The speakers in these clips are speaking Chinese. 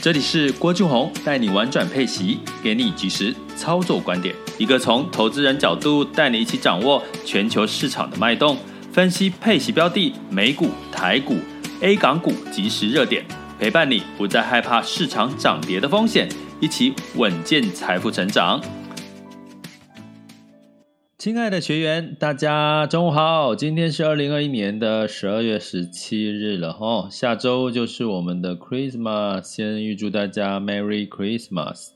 这里是郭俊宏带你玩转配息，给你及时操作观点，一个从投资人角度带你一起掌握全球市场的脉动，分析配息标的、美股、台股、A 港股及时热点，陪伴你不再害怕市场涨跌的风险，一起稳健财富成长。亲爱的学员，大家中午好！今天是二零二一年的十二月十七日了哈，下周就是我们的 Christmas，先预祝大家 Merry Christmas。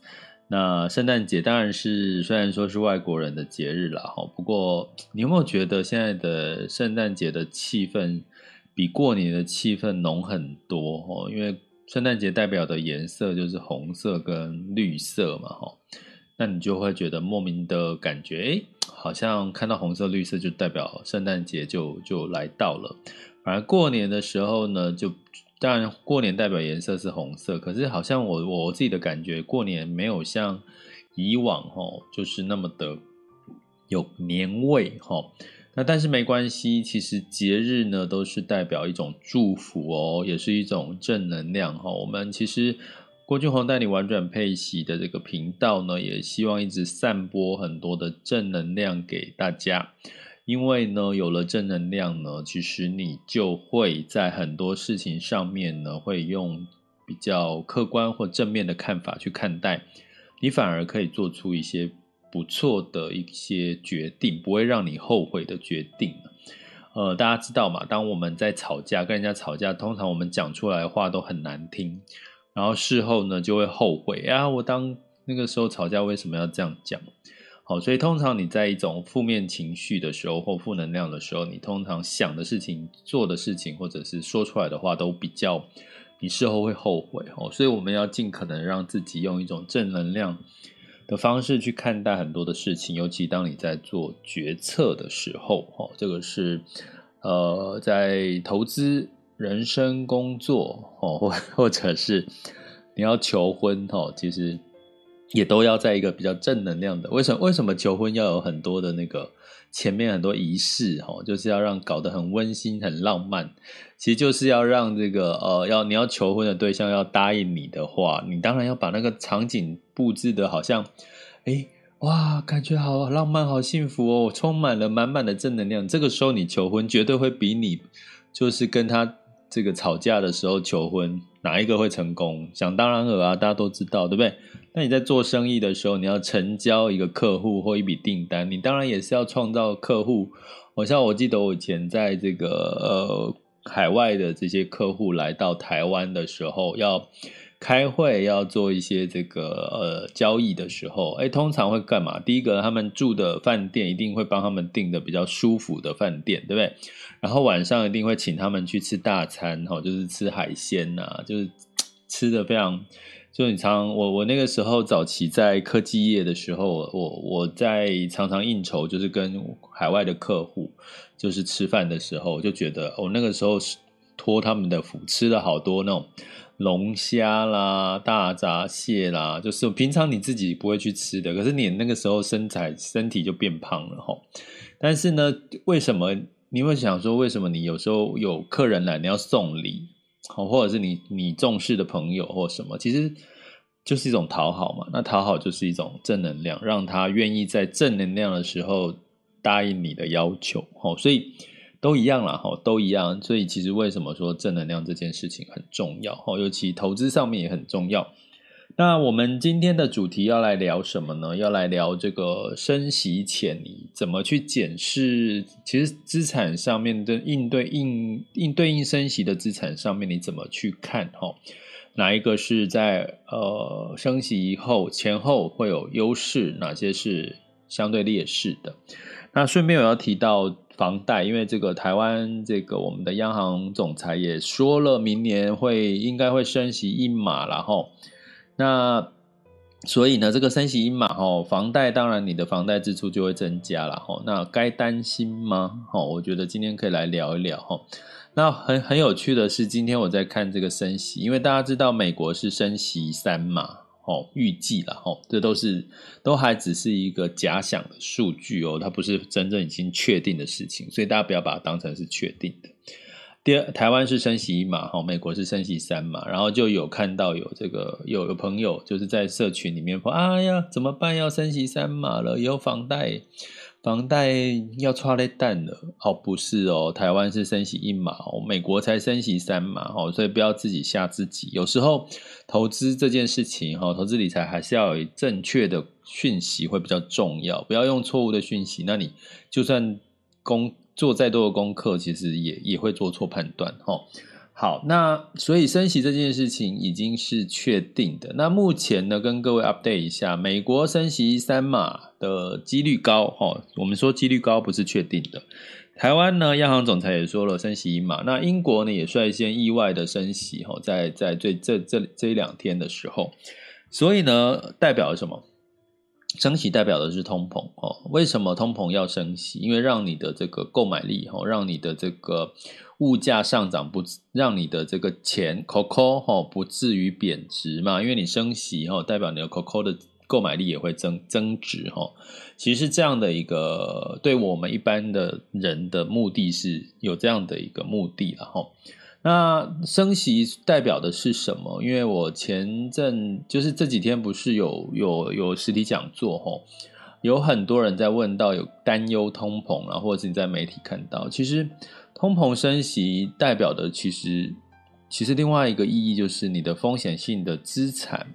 那圣诞节当然是虽然说是外国人的节日了哈，不过你有没有觉得现在的圣诞节的气氛比过年的气氛浓很多哈？因为圣诞节代表的颜色就是红色跟绿色嘛哈。那你就会觉得莫名的感觉，诶，好像看到红色、绿色就代表圣诞节就就来到了。反而过年的时候呢，就当然过年代表颜色是红色，可是好像我我自己的感觉，过年没有像以往哦，就是那么的有年味吼。那但是没关系，其实节日呢都是代表一种祝福哦，也是一种正能量哈。我们其实。郭俊宏带你玩转配息的这个频道呢，也希望一直散播很多的正能量给大家。因为呢，有了正能量呢，其实你就会在很多事情上面呢，会用比较客观或正面的看法去看待，你反而可以做出一些不错的一些决定，不会让你后悔的决定。呃，大家知道嘛，当我们在吵架，跟人家吵架，通常我们讲出来的话都很难听。然后事后呢，就会后悔啊！我当那个时候吵架为什么要这样讲？好，所以通常你在一种负面情绪的时候或负能量的时候，你通常想的事情、做的事情，或者是说出来的话，都比较你事后会后悔哦。所以我们要尽可能让自己用一种正能量的方式去看待很多的事情，尤其当你在做决策的时候，哦，这个是呃，在投资。人生、工作，哦，或或者是你要求婚，哦，其实也都要在一个比较正能量的。为什么？为什么求婚要有很多的那个前面很多仪式，哦，就是要让搞得很温馨、很浪漫。其实就是要让这个呃，要你要求婚的对象要答应你的话，你当然要把那个场景布置得好像，哎，哇，感觉好浪漫、好幸福哦，充满了满满的正能量。这个时候你求婚绝对会比你就是跟他。这个吵架的时候求婚，哪一个会成功？想当然尔啊，大家都知道，对不对？那你在做生意的时候，你要成交一个客户或一笔订单，你当然也是要创造客户。我像我记得我以前在这个呃海外的这些客户来到台湾的时候，要开会要做一些这个呃交易的时候，哎，通常会干嘛？第一个，他们住的饭店一定会帮他们订的比较舒服的饭店，对不对？然后晚上一定会请他们去吃大餐，哈，就是吃海鲜呐，就是 吃的非常。就你常我我那个时候早期在科技业的时候，我我在常常应酬，就是跟海外的客户就是吃饭的时候，就觉得我那个时候是托他们的福，吃了好多那种。龙虾啦、大闸蟹啦，就是平常你自己不会去吃的，可是你那个时候身材身体就变胖了。但是呢，为什么你会想说，为什么你有时候有客人来，你要送礼，或者是你你重视的朋友或什么，其实就是一种讨好嘛。那讨好就是一种正能量，让他愿意在正能量的时候答应你的要求。齁，所以。都一样啦，哈，都一样。所以其实为什么说正能量这件事情很重要？哈，尤其投资上面也很重要。那我们今天的主题要来聊什么呢？要来聊这个升息前你怎么去检视？其实资产上面的应对应应对应升息的资产上面，你怎么去看？哈，哪一个是在呃升息以后前后会有优势？哪些是相对劣势的？那顺便我要提到，房贷，因为这个台湾这个我们的央行总裁也说了，明年会应该会升息一码，然后那所以呢，这个升息一码哈，房贷当然你的房贷支出就会增加了哈，那该担心吗？哈，我觉得今天可以来聊一聊哈。那很很有趣的是，今天我在看这个升息，因为大家知道美国是升息三码。哦，预计了哦，这都是都还只是一个假想的数据哦，它不是真正已经确定的事情，所以大家不要把它当成是确定的。第二，台湾是升息一码，哈，美国是升息三码，然后就有看到有这个有有朋友就是在社群里面说，哎呀，怎么办？要升息三码了，有房贷。房贷要剉咧蛋了，哦，不是哦，台湾是升息一码哦，美国才升息三码哦，所以不要自己吓自己。有时候投资这件事情哈，投资理财还是要有正确的讯息会比较重要，不要用错误的讯息，那你就算功做再多的功课，其实也也会做错判断哈。好，那所以升息这件事情已经是确定的。那目前呢，跟各位 update 一下，美国升息三码的几率高哈。我们说几率高不是确定的。台湾呢，央行总裁也说了升息一码。那英国呢，也率先意外的升息哈，在在最这这这一两天的时候，所以呢，代表了什么？升息代表的是通膨哦。为什么通膨要升息？因为让你的这个购买力哈，让你的这个。物价上涨不让你的这个钱 COCO 哈不至于贬值嘛？因为你升息哈，代表你的 COCO 的购买力也会增增值哈。其实这样的一个对我们一般的人的目的是有这样的一个目的了哈。那升息代表的是什么？因为我前阵就是这几天不是有有有实体讲座哈，有很多人在问到有担忧通膨啊，或者是你在媒体看到，其实。通膨升息代表的其实，其实另外一个意义就是你的风险性的资产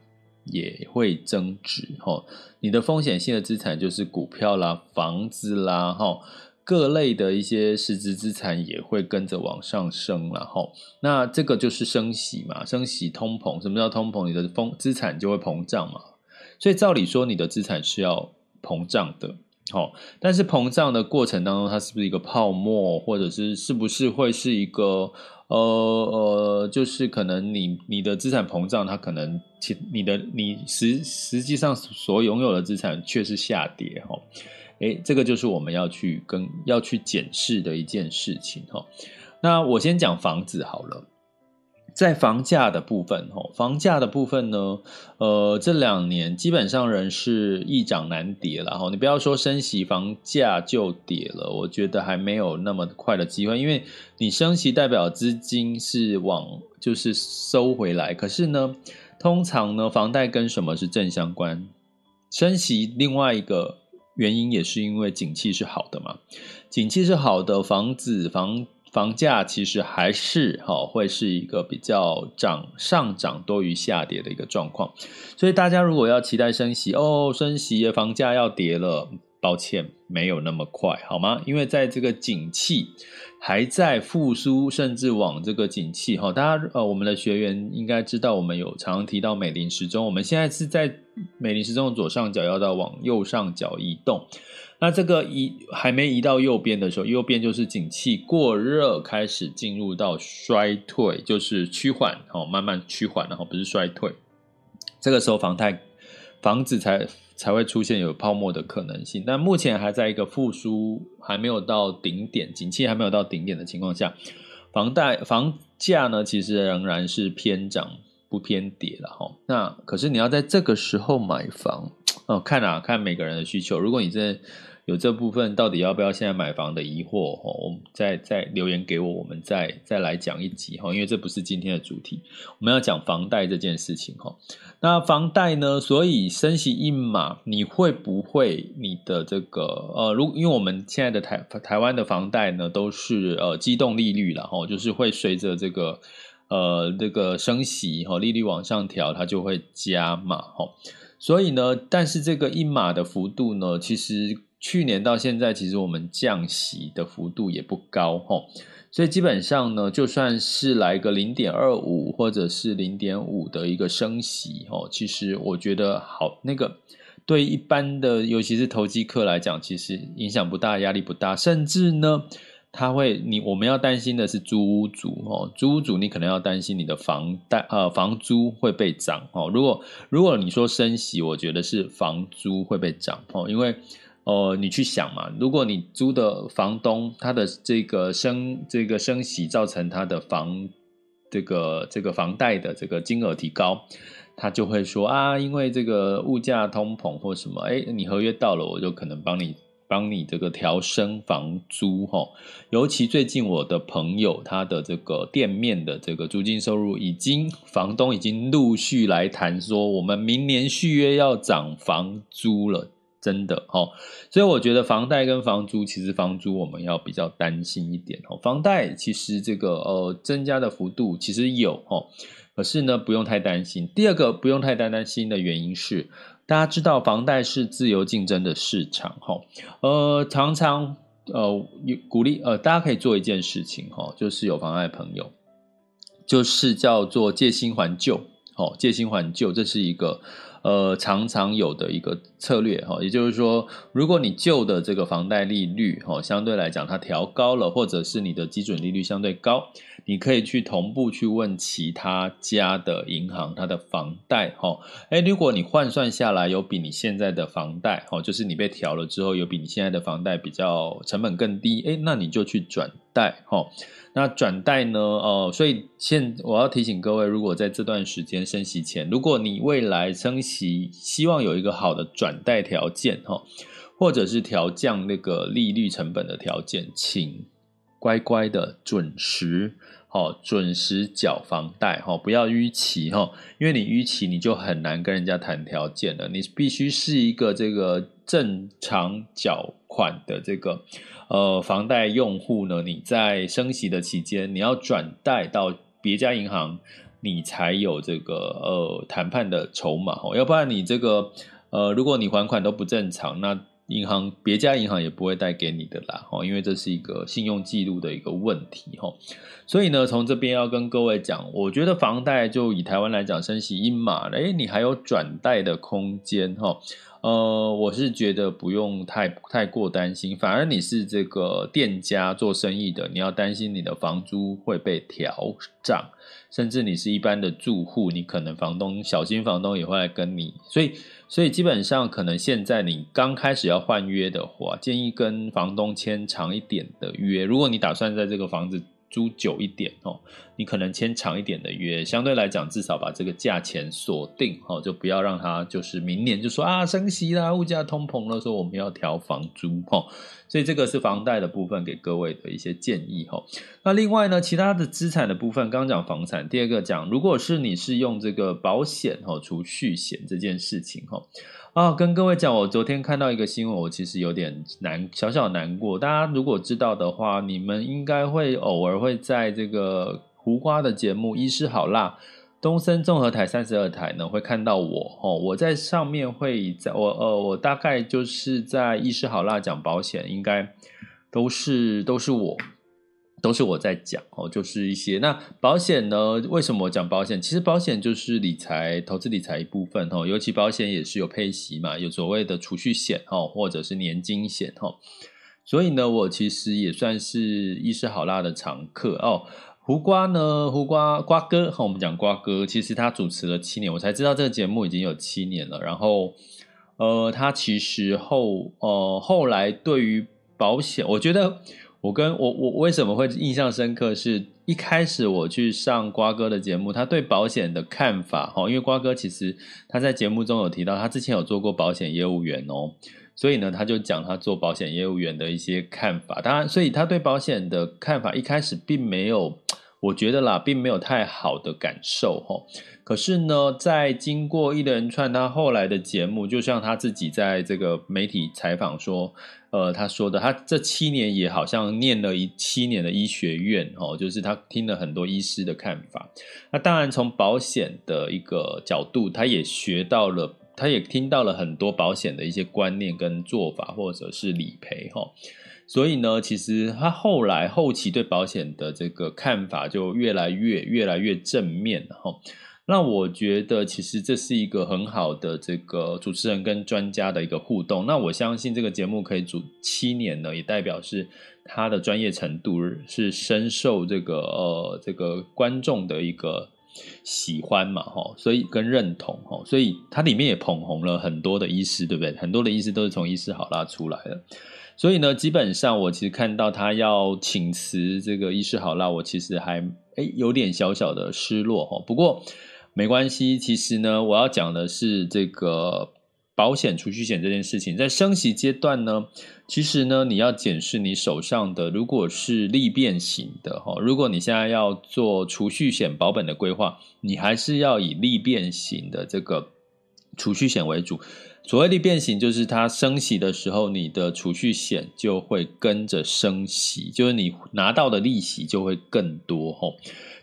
也会增值哈。你的风险性的资产就是股票啦、房子啦哈，各类的一些实质资产也会跟着往上升了哈。那这个就是升息嘛，升息通膨。什么叫通膨？你的风资产就会膨胀嘛。所以照理说，你的资产是要膨胀的。好，但是膨胀的过程当中，它是不是一个泡沫，或者是是不是会是一个呃呃，就是可能你你的资产膨胀，它可能其你的你实实际上所拥有的资产却是下跌哈，诶，这个就是我们要去跟要去检视的一件事情哈。那我先讲房子好了。在房价的部分，吼，房价的部分呢，呃，这两年基本上仍是易涨难跌了，吼，你不要说升息，房价就跌了，我觉得还没有那么快的机会，因为你升息代表资金是往就是收回来，可是呢，通常呢，房贷跟什么是正相关？升息另外一个原因也是因为景气是好的嘛，景气是好的，房子房。房价其实还是哈会是一个比较涨上涨多于下跌的一个状况，所以大家如果要期待升息哦，升息房价要跌了，抱歉，没有那么快，好吗？因为在这个景气还在复苏，甚至往这个景气哈，大家呃，我们的学员应该知道，我们有常提到美林时钟，我们现在是在美林时钟的左上角要到往右上角移动。那这个移还没移到右边的时候，右边就是景气过热，开始进入到衰退，就是趋缓，哦，慢慢趋缓，然后不是衰退。这个时候房贷房子才才会出现有泡沫的可能性。但目前还在一个复苏，还没有到顶点，景气还没有到顶点的情况下，房贷房价呢，其实仍然是偏涨不偏跌了哈。那可是你要在这个时候买房哦，看啊，看每个人的需求。如果你在有这部分到底要不要现在买房的疑惑哈，我们再再留言给我，我们再再来讲一集哈，因为这不是今天的主题，我们要讲房贷这件事情哈。那房贷呢？所以升息一码，你会不会你的这个呃，如因为我们现在的台台湾的房贷呢都是呃机动利率了哈，就是会随着这个呃这个升息哈，利率往上调，它就会加码哈。所以呢，但是这个一码的幅度呢，其实。去年到现在，其实我们降息的幅度也不高哈，所以基本上呢，就算是来个零点二五或者是零点五的一个升息哦，其实我觉得好那个对一般的，尤其是投机客来讲，其实影响不大，压力不大，甚至呢，他会你我们要担心的是租屋主哦，租屋主你可能要担心你的房贷呃房租会被涨哦。如果如果你说升息，我觉得是房租会被涨哦，因为呃你去想嘛，如果你租的房东他的这个升这个升息造成他的房这个这个房贷的这个金额提高。他就会说啊，因为这个物价通膨或什么，哎，你合约到了，我就可能帮你帮你这个调升房租哈。尤其最近我的朋友，他的这个店面的这个租金收入，已经房东已经陆续来谈说，我们明年续约要涨房租了，真的哈。所以我觉得房贷跟房租，其实房租我们要比较担心一点哦。房贷其实这个呃增加的幅度其实有哦。可是呢，不用太担心。第二个不用太担担心的原因是，大家知道房贷是自由竞争的市场，哈，呃，常常呃鼓励呃大家可以做一件事情，哈，就是有房贷朋友，就是叫做借新还旧，好，借新还旧，这是一个。呃，常常有的一个策略哈，也就是说，如果你旧的这个房贷利率哈，相对来讲它调高了，或者是你的基准利率相对高，你可以去同步去问其他家的银行它的房贷哈，哎，如果你换算下来有比你现在的房贷哦，就是你被调了之后有比你现在的房贷比较成本更低，哎，那你就去转贷哈。那转贷呢？哦，所以现我要提醒各位，如果在这段时间升息前，如果你未来升息希望有一个好的转贷条件哈，或者是调降那个利率成本的条件，请乖乖的准时，好，准时缴房贷哈，不要逾期哈，因为你逾期你就很难跟人家谈条件了，你必须是一个这个正常缴款的这个。呃，房贷用户呢，你在升息的期间，你要转贷到别家银行，你才有这个呃谈判的筹码哦，要不然你这个呃，如果你还款都不正常，那银行别家银行也不会贷给你的啦哦，因为这是一个信用记录的一个问题哈。所以呢，从这边要跟各位讲，我觉得房贷就以台湾来讲，升息一码，诶，你还有转贷的空间哈。呃，我是觉得不用太太过担心，反而你是这个店家做生意的，你要担心你的房租会被调涨，甚至你是一般的住户，你可能房东小心房东也会来跟你，所以所以基本上可能现在你刚开始要换约的话，建议跟房东签长一点的约，如果你打算在这个房子。租久一点哦，你可能签长一点的约，相对来讲至少把这个价钱锁定哦，就不要让它就是明年就说啊升息啦，物价通膨了，说我们要调房租哦，所以这个是房贷的部分给各位的一些建议哦。那另外呢，其他的资产的部分，刚刚讲房产，第二个讲，如果是你是用这个保险哦，储蓄险这件事情哈。啊、跟各位讲，我昨天看到一个新闻，我其实有点难，小小难过。大家如果知道的话，你们应该会偶尔会在这个胡瓜的节目《医师好辣》东森综合台三十二台呢，会看到我哦。我在上面会在我呃，我大概就是在《医师好辣》讲保险，应该都是都是我。都是我在讲哦，就是一些那保险呢？为什么我讲保险？其实保险就是理财、投资理财一部分哦。尤其保险也是有配息嘛，有所谓的储蓄险哦，或者是年金险哦。所以呢，我其实也算是医师好辣的常客哦。胡瓜呢？胡瓜瓜哥和我们讲瓜哥，其实他主持了七年，我才知道这个节目已经有七年了。然后，呃，他其实后呃后来对于保险，我觉得。我跟我我为什么会印象深刻？是一开始我去上瓜哥的节目，他对保险的看法哈，因为瓜哥其实他在节目中有提到，他之前有做过保险业务员哦，所以呢，他就讲他做保险业务员的一些看法。当然，所以他对保险的看法一开始并没有，我觉得啦，并没有太好的感受哈。可是呢，在经过一连串他后来的节目，就像他自己在这个媒体采访说，呃，他说的，他这七年也好像念了一七年的医学院哦，就是他听了很多医师的看法。那当然，从保险的一个角度，他也学到了，他也听到了很多保险的一些观念跟做法，或者是理赔哈。所以呢，其实他后来后期对保险的这个看法就越来越越来越正面哈。那我觉得其实这是一个很好的这个主持人跟专家的一个互动。那我相信这个节目可以主七年呢，也代表是他的专业程度是深受这个呃这个观众的一个喜欢嘛，哈，所以跟认同哈，所以它里面也捧红了很多的医师，对不对？很多的医师都是从医师好啦出来的。所以呢，基本上我其实看到他要请辞这个医师好啦，我其实还诶有点小小的失落哈。不过。没关系，其实呢，我要讲的是这个保险储蓄险这件事情，在升息阶段呢，其实呢，你要检视你手上的，如果是利变型的哈，如果你现在要做储蓄险保本的规划，你还是要以利变型的这个储蓄险为主。所谓利变型，就是它升息的时候，你的储蓄险就会跟着升息，就是你拿到的利息就会更多哈。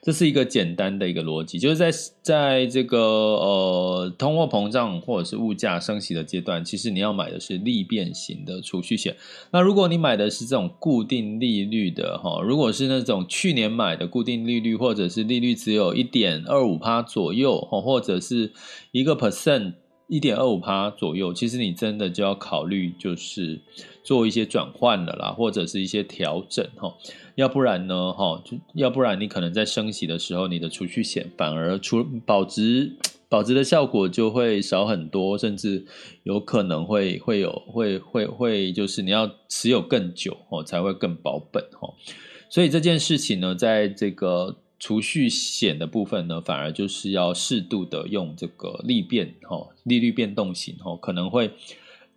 这是一个简单的一个逻辑，就是在在这个呃通货膨胀或者是物价升息的阶段，其实你要买的是利变型的储蓄险。那如果你买的是这种固定利率的哈，如果是那种去年买的固定利率，或者是利率只有一点二五趴左右哈，或者是一个 percent。一点二五趴左右，其实你真的就要考虑，就是做一些转换了啦，或者是一些调整哈，要不然呢哈，就要不然你可能在升息的时候，你的储蓄险反而出保值保值的效果就会少很多，甚至有可能会会有会会会就是你要持有更久哦，才会更保本哈，所以这件事情呢，在这个。储蓄险的部分呢，反而就是要适度的用这个利变哈，利率变动型哈，可能会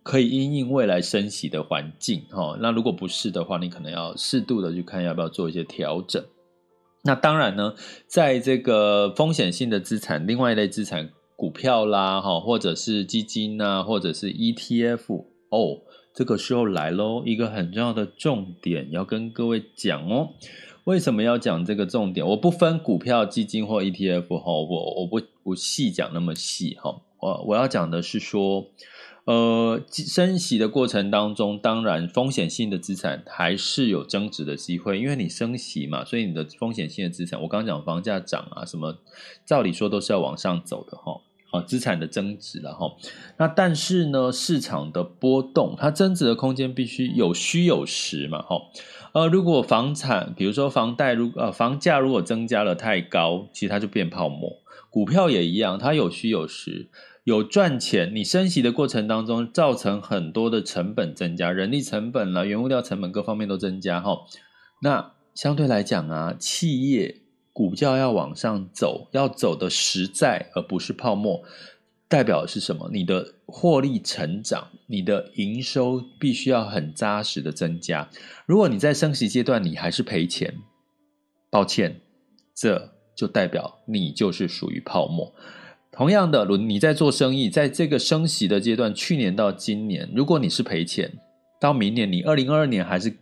可以因应未来升息的环境哈。那如果不是的话，你可能要适度的去看要不要做一些调整。那当然呢，在这个风险性的资产，另外一类资产，股票啦哈，或者是基金啊，或者是 ETF 哦，这个时候来喽，一个很重要的重点要跟各位讲哦。为什么要讲这个重点？我不分股票、基金或 ETF 哈，我我不不细讲那么细哈。我我要讲的是说，呃，升息的过程当中，当然风险性的资产还是有增值的机会，因为你升息嘛，所以你的风险性的资产，我刚刚讲房价涨啊，什么，照理说都是要往上走的哈。好，资产的增值了哈。那但是呢，市场的波动，它增值的空间必须有虚有实嘛哈。呃，如果房产，比如说房贷，如呃房价如果增加了太高，其实它就变泡沫。股票也一样，它有虚有实，有赚钱。你升息的过程当中，造成很多的成本增加，人力成本啦、原物料成本各方面都增加哈。那相对来讲啊，企业股价要往上走，要走的实在，而不是泡沫。代表的是什么？你的获利成长，你的营收必须要很扎实的增加。如果你在升息阶段你还是赔钱，抱歉，这就代表你就是属于泡沫。同样的，你在做生意，在这个升息的阶段，去年到今年，如果你是赔钱，到明年你二零二二年还是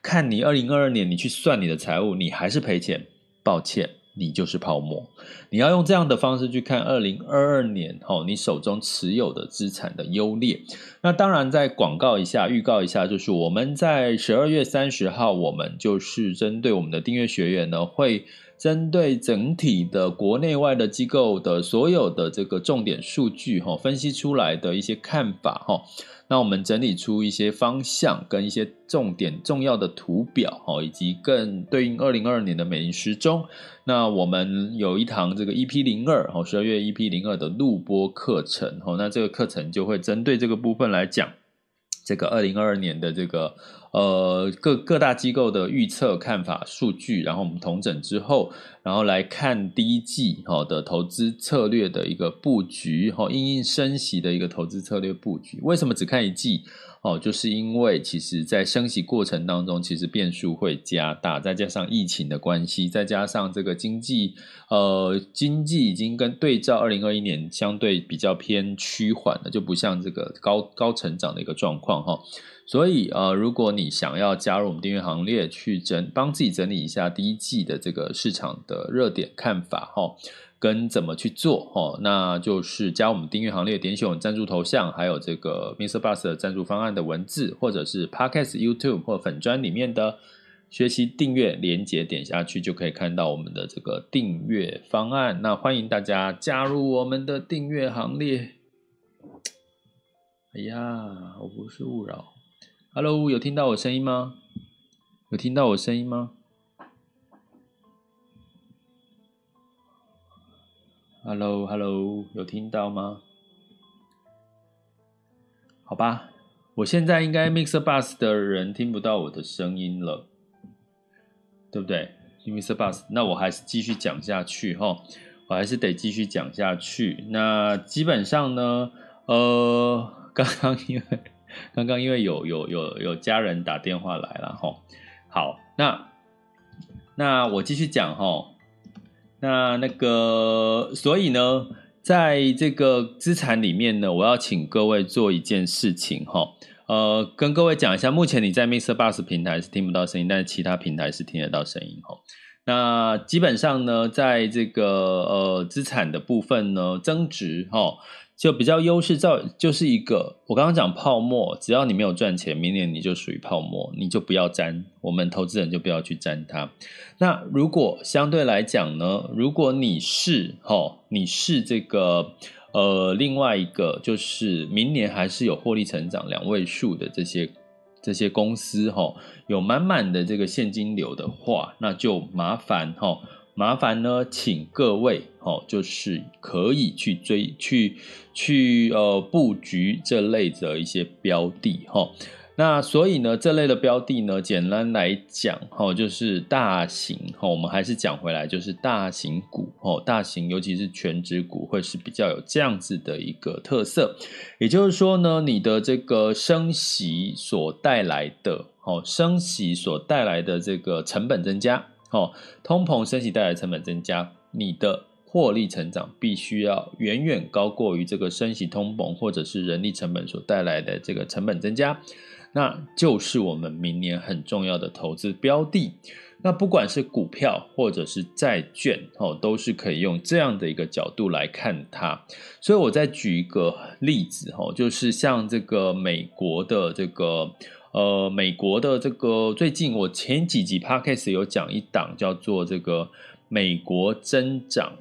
看你二零二二年你去算你的财务，你还是赔钱，抱歉。你就是泡沫，你要用这样的方式去看二零二二年，哦，你手中持有的资产的优劣。那当然，在广告一下，预告一下，就是我们在十二月三十号，我们就是针对我们的订阅学员呢，会针对整体的国内外的机构的所有的这个重点数据，哈，分析出来的一些看法，哈。那我们整理出一些方向跟一些重点重要的图表哈，以及更对应二零二二年的美林时钟。那我们有一堂这个 EP 零二哦，十二月 EP 零二的录播课程哦，那这个课程就会针对这个部分来讲。这个二零二二年的这个呃各各大机构的预测看法数据，然后我们同整之后，然后来看第一季哈的投资策略的一个布局哈，应应升息的一个投资策略布局。为什么只看一季？哦，就是因为其实在升息过程当中，其实变数会加大，再加上疫情的关系，再加上这个经济呃经济已经跟对照二零二一年相对比较偏趋缓了，就不像这个高高成长的一个状况哈。所以呃，如果你想要加入我们订阅行列，去整帮自己整理一下第一季的这个市场的热点看法哈。跟怎么去做哦，那就是加我们订阅行列，点选我们赞助头像，还有这个 MixerBox 的赞助方案的文字，或者是 Podcast YouTube 或粉专里面的学习订阅连结点下去就可以看到我们的这个订阅方案。那欢迎大家加入我们的订阅行列。哎呀，我不是勿扰。Hello，有听到我声音吗？有听到我声音吗？Hello，Hello，有听到吗？好吧，我现在应该 Mixer Bus 的人听不到我的声音了，对不对 Mixer Bus，那我还是继续讲下去哈，我还是得继续讲下去。那基本上呢，呃。刚刚因为刚刚因为有有有有家人打电话来了哈，好，那那我继续讲哈，那那个所以呢，在这个资产里面呢，我要请各位做一件事情哈，呃，跟各位讲一下，目前你在 Mr. Bus 平台是听不到声音，但是其他平台是听得到声音哈。那基本上呢，在这个呃资产的部分呢，增值哈。就比较优势，造就是一个我刚刚讲泡沫，只要你没有赚钱，明年你就属于泡沫，你就不要沾，我们投资人就不要去沾它。那如果相对来讲呢，如果你是齁，你是这个呃另外一个，就是明年还是有获利成长两位数的这些这些公司齁，有满满的这个现金流的话，那就麻烦齁。麻烦呢，请各位哦，就是可以去追、去、去呃布局这类的一些标的哈。那所以呢，这类的标的呢，简单来讲哈，就是大型哈，我们还是讲回来，就是大型股哦，大型尤其是全值股会是比较有这样子的一个特色。也就是说呢，你的这个升息所带来的哦，升息所带来的这个成本增加。哦，通膨升息带来成本增加，你的获利成长必须要远远高过于这个升息通膨或者是人力成本所带来的这个成本增加，那就是我们明年很重要的投资标的。那不管是股票或者是债券，哦，都是可以用这样的一个角度来看它。所以我再举一个例子，哦，就是像这个美国的这个。呃，美国的这个最近，我前几集 Podcast 有讲一档叫做这个美国增长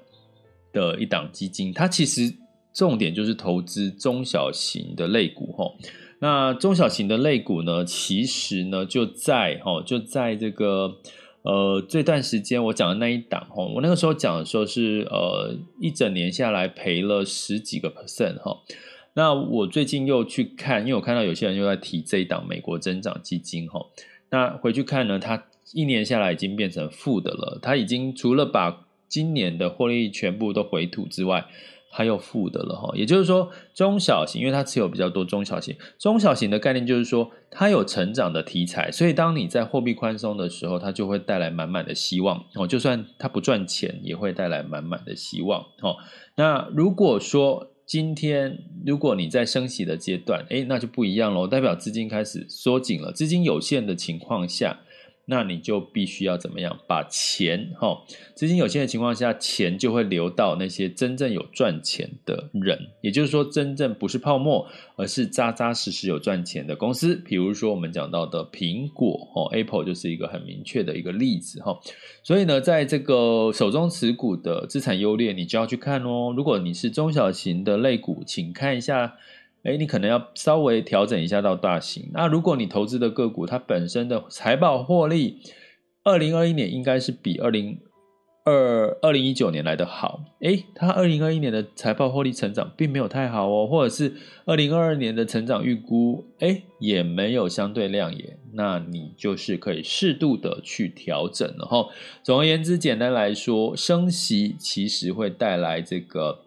的一档基金，它其实重点就是投资中小型的类股哈。那中小型的类股呢，其实呢就在哈，就在这个呃这段时间我讲的那一档哈，我那个时候讲的时候是呃一整年下来赔了十几个 percent 哈。那我最近又去看，因为我看到有些人又在提这一档美国增长基金哈。那回去看呢，它一年下来已经变成负的了。它已经除了把今年的获利全部都回吐之外，它又负的了哈。也就是说，中小型，因为它持有比较多中小型，中小型的概念就是说，它有成长的题材，所以当你在货币宽松的时候，它就会带来满满的希望哦。就算它不赚钱，也会带来满满的希望哦。那如果说，今天，如果你在升息的阶段，哎，那就不一样喽，代表资金开始缩紧了，资金有限的情况下。那你就必须要怎么样把钱哈，资金有限的情况下，钱就会流到那些真正有赚钱的人，也就是说，真正不是泡沫，而是扎扎实实有赚钱的公司。比如说我们讲到的苹果哦，Apple 就是一个很明确的一个例子哈。所以呢，在这个手中持股的资产优劣，你就要去看哦。如果你是中小型的类股，请看一下。诶，你可能要稍微调整一下到大型。那如果你投资的个股，它本身的财报获利，二零二一年应该是比二零二二零一九年来的好。诶，它二零二一年的财报获利成长并没有太好哦，或者是二零二二年的成长预估，诶，也没有相对亮眼。那你就是可以适度的去调整了哈。总而言之，简单来说，升息其实会带来这个。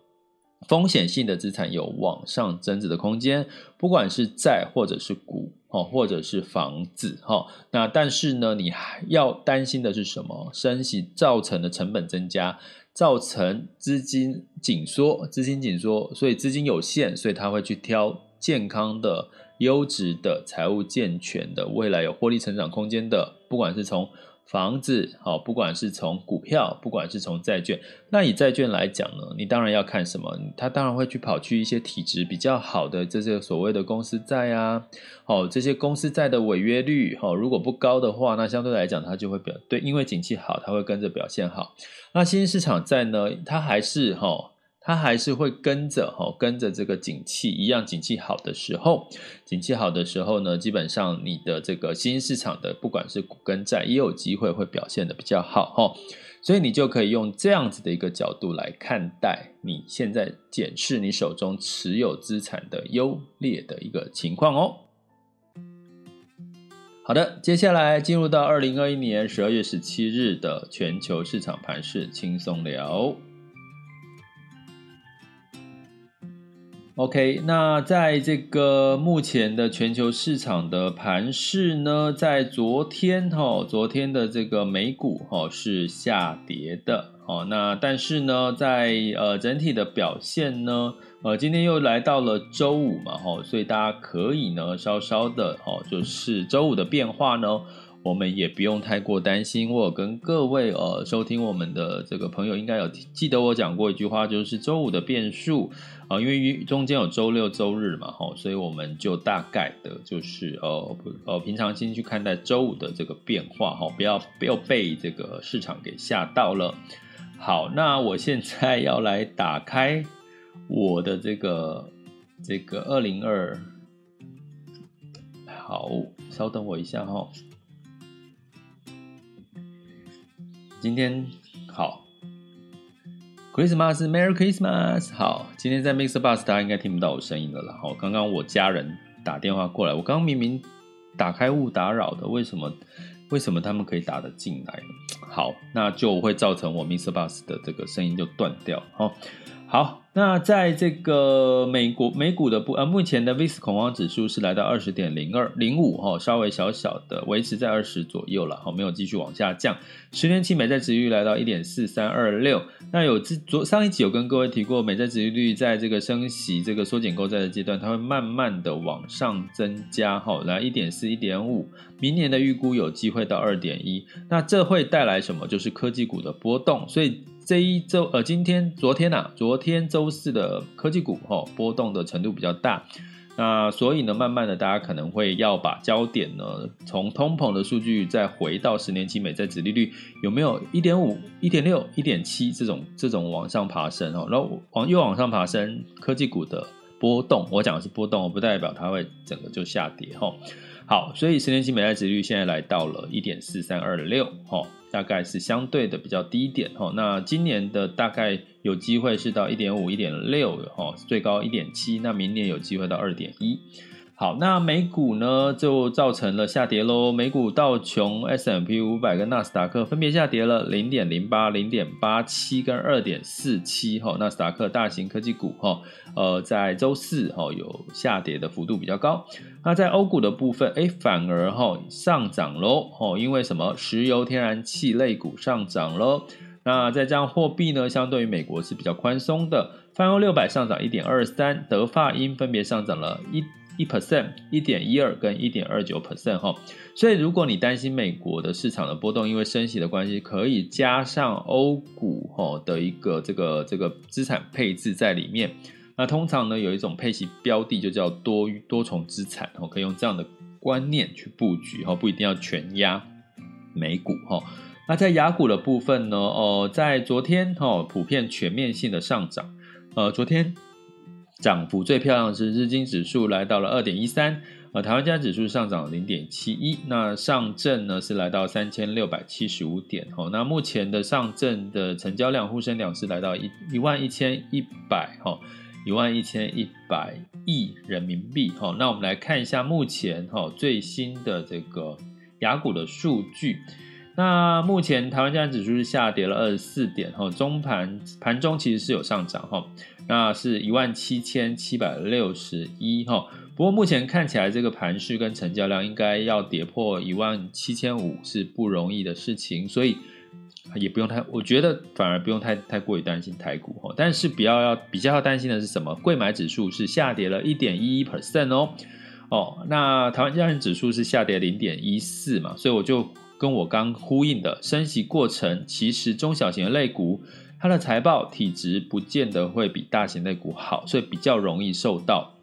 风险性的资产有往上增值的空间，不管是债或者是股，哦或者是房子，哈。那但是呢，你还要担心的是什么？升息造成的成本增加，造成资金紧缩，资金紧缩，所以资金有限，所以他会去挑健康的、优质的、财务健全的、未来有获利成长空间的，不管是从房子，好，不管是从股票，不管是从债券，那以债券来讲呢，你当然要看什么？他当然会去跑去一些体质比较好的这些所谓的公司债啊，好，这些公司债的违约率，好，如果不高的话，那相对来讲它就会表对，因为景气好，它会跟着表现好。那新兴市场债呢，它还是哈。它还是会跟着哈，跟着这个景气一样，景气好的时候，景气好的时候呢，基本上你的这个新兴市场的不管是股跟债，也有机会会表现得比较好哈，所以你就可以用这样子的一个角度来看待你现在检视你手中持有资产的优劣的一个情况哦。好的，接下来进入到二零二一年十二月十七日的全球市场盘势轻松聊。OK，那在这个目前的全球市场的盘势呢，在昨天哈，昨天的这个美股哈是下跌的哦。那但是呢，在呃整体的表现呢，呃今天又来到了周五嘛哈，所以大家可以呢稍稍的哦，就是周五的变化呢。我们也不用太过担心。我跟各位呃收听我们的这个朋友，应该有记得我讲过一句话，就是周五的变数啊、呃，因为中间有周六、周日嘛，哈，所以我们就大概的就是呃呃平常心去看待周五的这个变化哈，不要不要被这个市场给吓到了。好，那我现在要来打开我的这个这个二零二，好，稍等我一下哈。今天好，Christmas，Merry Christmas。好，今天在 Mixer Bus，大家应该听不到我声音了然后，刚刚我家人打电话过来，我刚刚明明打开勿打扰的，为什么？为什么他们可以打得进来？好，那就会造成我 Mixer Bus 的这个声音就断掉。好。好，那在这个美国美股的部呃，目前的 VIX 恐慌指数是来到二十点零二零五哈，稍微小小的维持在二十左右了哈，没有继续往下降。十年期美债殖利率来到一点四三二六。那有之昨上一集有跟各位提过，美债殖利率在这个升息这个缩减购债的阶段，它会慢慢的往上增加哈，来一点四一点五，明年的预估有机会到二点一。那这会带来什么？就是科技股的波动，所以。这一周，呃，今天、昨天呐、啊，昨天周四的科技股，哈、哦，波动的程度比较大，那所以呢，慢慢的，大家可能会要把焦点呢，从通膨的数据再回到十年期美债殖利率有没有一点五、一点六、一点七这种这种往上爬升哦，然后往又往上爬升，科技股的波动，我讲的是波动，不代表它会整个就下跌，哈、哦。好，所以十年期美债殖利率现在来到了一点四三二六，哈。大概是相对的比较低一点哈，那今年的大概有机会是到一点五、一点六哈，最高一点七，那明年有机会到二点一。好，那美股呢就造成了下跌喽。美股道琼、S M P 五百跟纳斯达克分别下跌了零点零八、零点八七跟二点四七哈。纳斯达克大型科技股哈，呃，在周四哈有下跌的幅度比较高。那在欧股的部分，哎，反而哈上涨喽哦，因为什么？石油、天然气类股上涨喽。那在这样货币呢，相对于美国是比较宽松的。泛欧六百上涨一点二三，德法英分别上涨了一。一 percent、一点一二跟一点二九 percent 哈，所以如果你担心美国的市场的波动，因为升息的关系，可以加上欧股哈的一个这个这个资产配置在里面。那通常呢，有一种配息标的就叫多多重资产，哦，可以用这样的观念去布局哈，不一定要全压美股哈。那在雅股的部分呢，哦，在昨天哈普遍全面性的上涨，呃，昨天。涨幅最漂亮的是日经指数来到了二点一三，呃，台湾加指数上涨零点七一，那上证呢是来到三千六百七十五点，哦，那目前的上证的成交量沪深两市来到一一万一千一百，哈，一万一千一百亿人民币，哈，那我们来看一下目前哈最新的这个雅股的数据。那目前台湾加指数是下跌了二十四点，哈，中盘盘中其实是有上涨，哈，那是一万七千七百六十一，哈，不过目前看起来这个盘势跟成交量应该要跌破一万七千五是不容易的事情，所以也不用太，我觉得反而不用太太过于担心台股，哈，但是比较要比较要担心的是什么？柜买指数是下跌了一点一一 percent 哦，哦，那台湾加权指数是下跌零点一四嘛，所以我就。跟我刚呼应的升息过程，其实中小型的类股它的财报体质不见得会比大型类股好，所以比较容易受到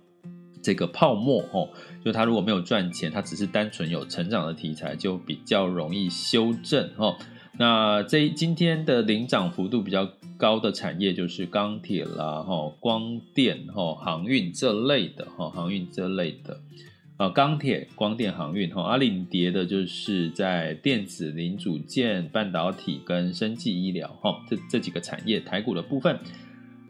这个泡沫哦。就它如果没有赚钱，它只是单纯有成长的题材，就比较容易修正哦。那这今天的领涨幅度比较高的产业就是钢铁啦、哈光电、哈航运这类的哈航运这类的。啊，钢铁、光电、航运，哈，啊，领跌的就是在电子零组件、半导体跟生技医疗，哈，这这几个产业，台股的部分。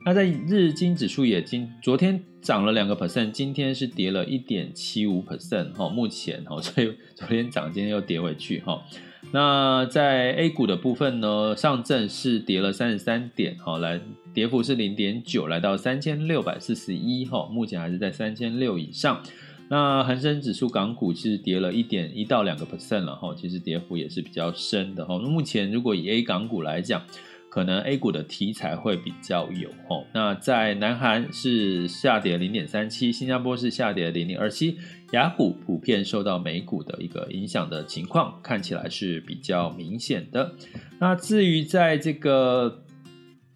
那在日经指数也今昨天涨了两个 percent，今天是跌了一点七五 percent，哈，目前，哈，所以昨天涨，今天又跌回去，哈。那在 A 股的部分呢，上证是跌了三十三点，哈，来跌幅是零点九，来到三千六百四十一，哈，目前还是在三千六以上。那恒生指数港股是跌了一点一到两个 percent 了哈，其实跌幅也是比较深的哈。那目前如果以 A 港股来讲，可能 A 股的题材会比较有哈。那在南韩是下跌零点三七，新加坡是下跌零点二七，亚股普遍受到美股的一个影响的情况，看起来是比较明显的。那至于在这个。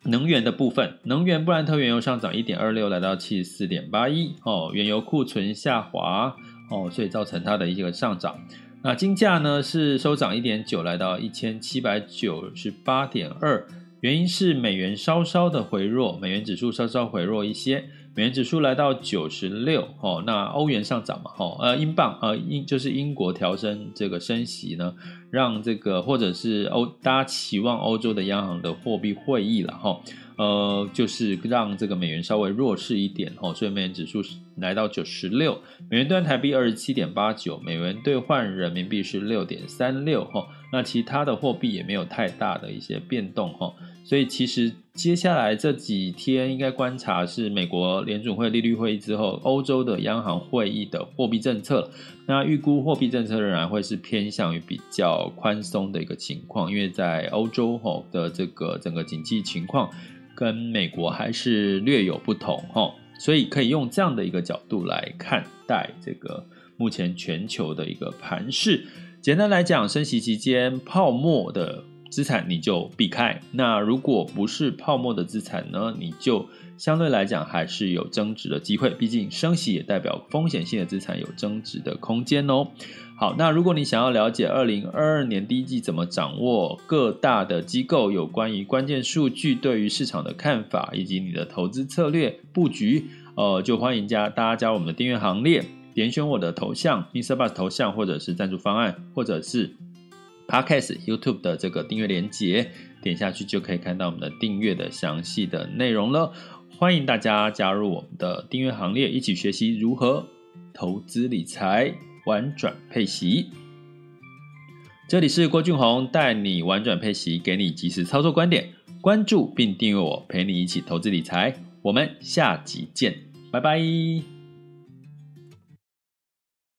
能源的部分，能源布兰特原油上涨一点二六，来到七十四点八一哦，原油库存下滑哦，所以造成它的一个上涨。那金价呢是收涨一点九，来到一千七百九十八点二，原因是美元稍稍的回弱，美元指数稍稍回弱一些。美元指数来到九十六，哦，那欧元上涨嘛，哦，呃，英镑，呃，英就是英国调升这个升息呢，让这个或者是欧大家期望欧洲的央行的货币会议了，哈，呃，就是让这个美元稍微弱势一点，哦，所以美元指数来到九十六，美元兑台币二十七点八九，美元兑换人民币是六点三六，哈，那其他的货币也没有太大的一些变动，哈。所以其实接下来这几天应该观察是美国联准会利率会议之后，欧洲的央行会议的货币政策。那预估货币政策仍然会是偏向于比较宽松的一个情况，因为在欧洲吼的这个整个经济情况跟美国还是略有不同吼，所以可以用这样的一个角度来看待这个目前全球的一个盘势。简单来讲，升息期间泡沫的。资产你就避开，那如果不是泡沫的资产呢，你就相对来讲还是有增值的机会。毕竟升息也代表风险性的资产有增值的空间哦。好，那如果你想要了解二零二二年第一季怎么掌握各大的机构有关于关键数据对于市场的看法，以及你的投资策略布局，呃，就欢迎加大家加入我们的订阅行列，点选我的头像，Mr. Bus 头像，或者是赞助方案，或者是。Podcast YouTube 的这个订阅连接，点下去就可以看到我们的订阅的详细的内容了。欢迎大家加入我们的订阅行列，一起学习如何投资理财、玩转配息。这里是郭俊宏，带你玩转配息，给你及时操作观点。关注并订阅我，陪你一起投资理财。我们下集见，拜拜。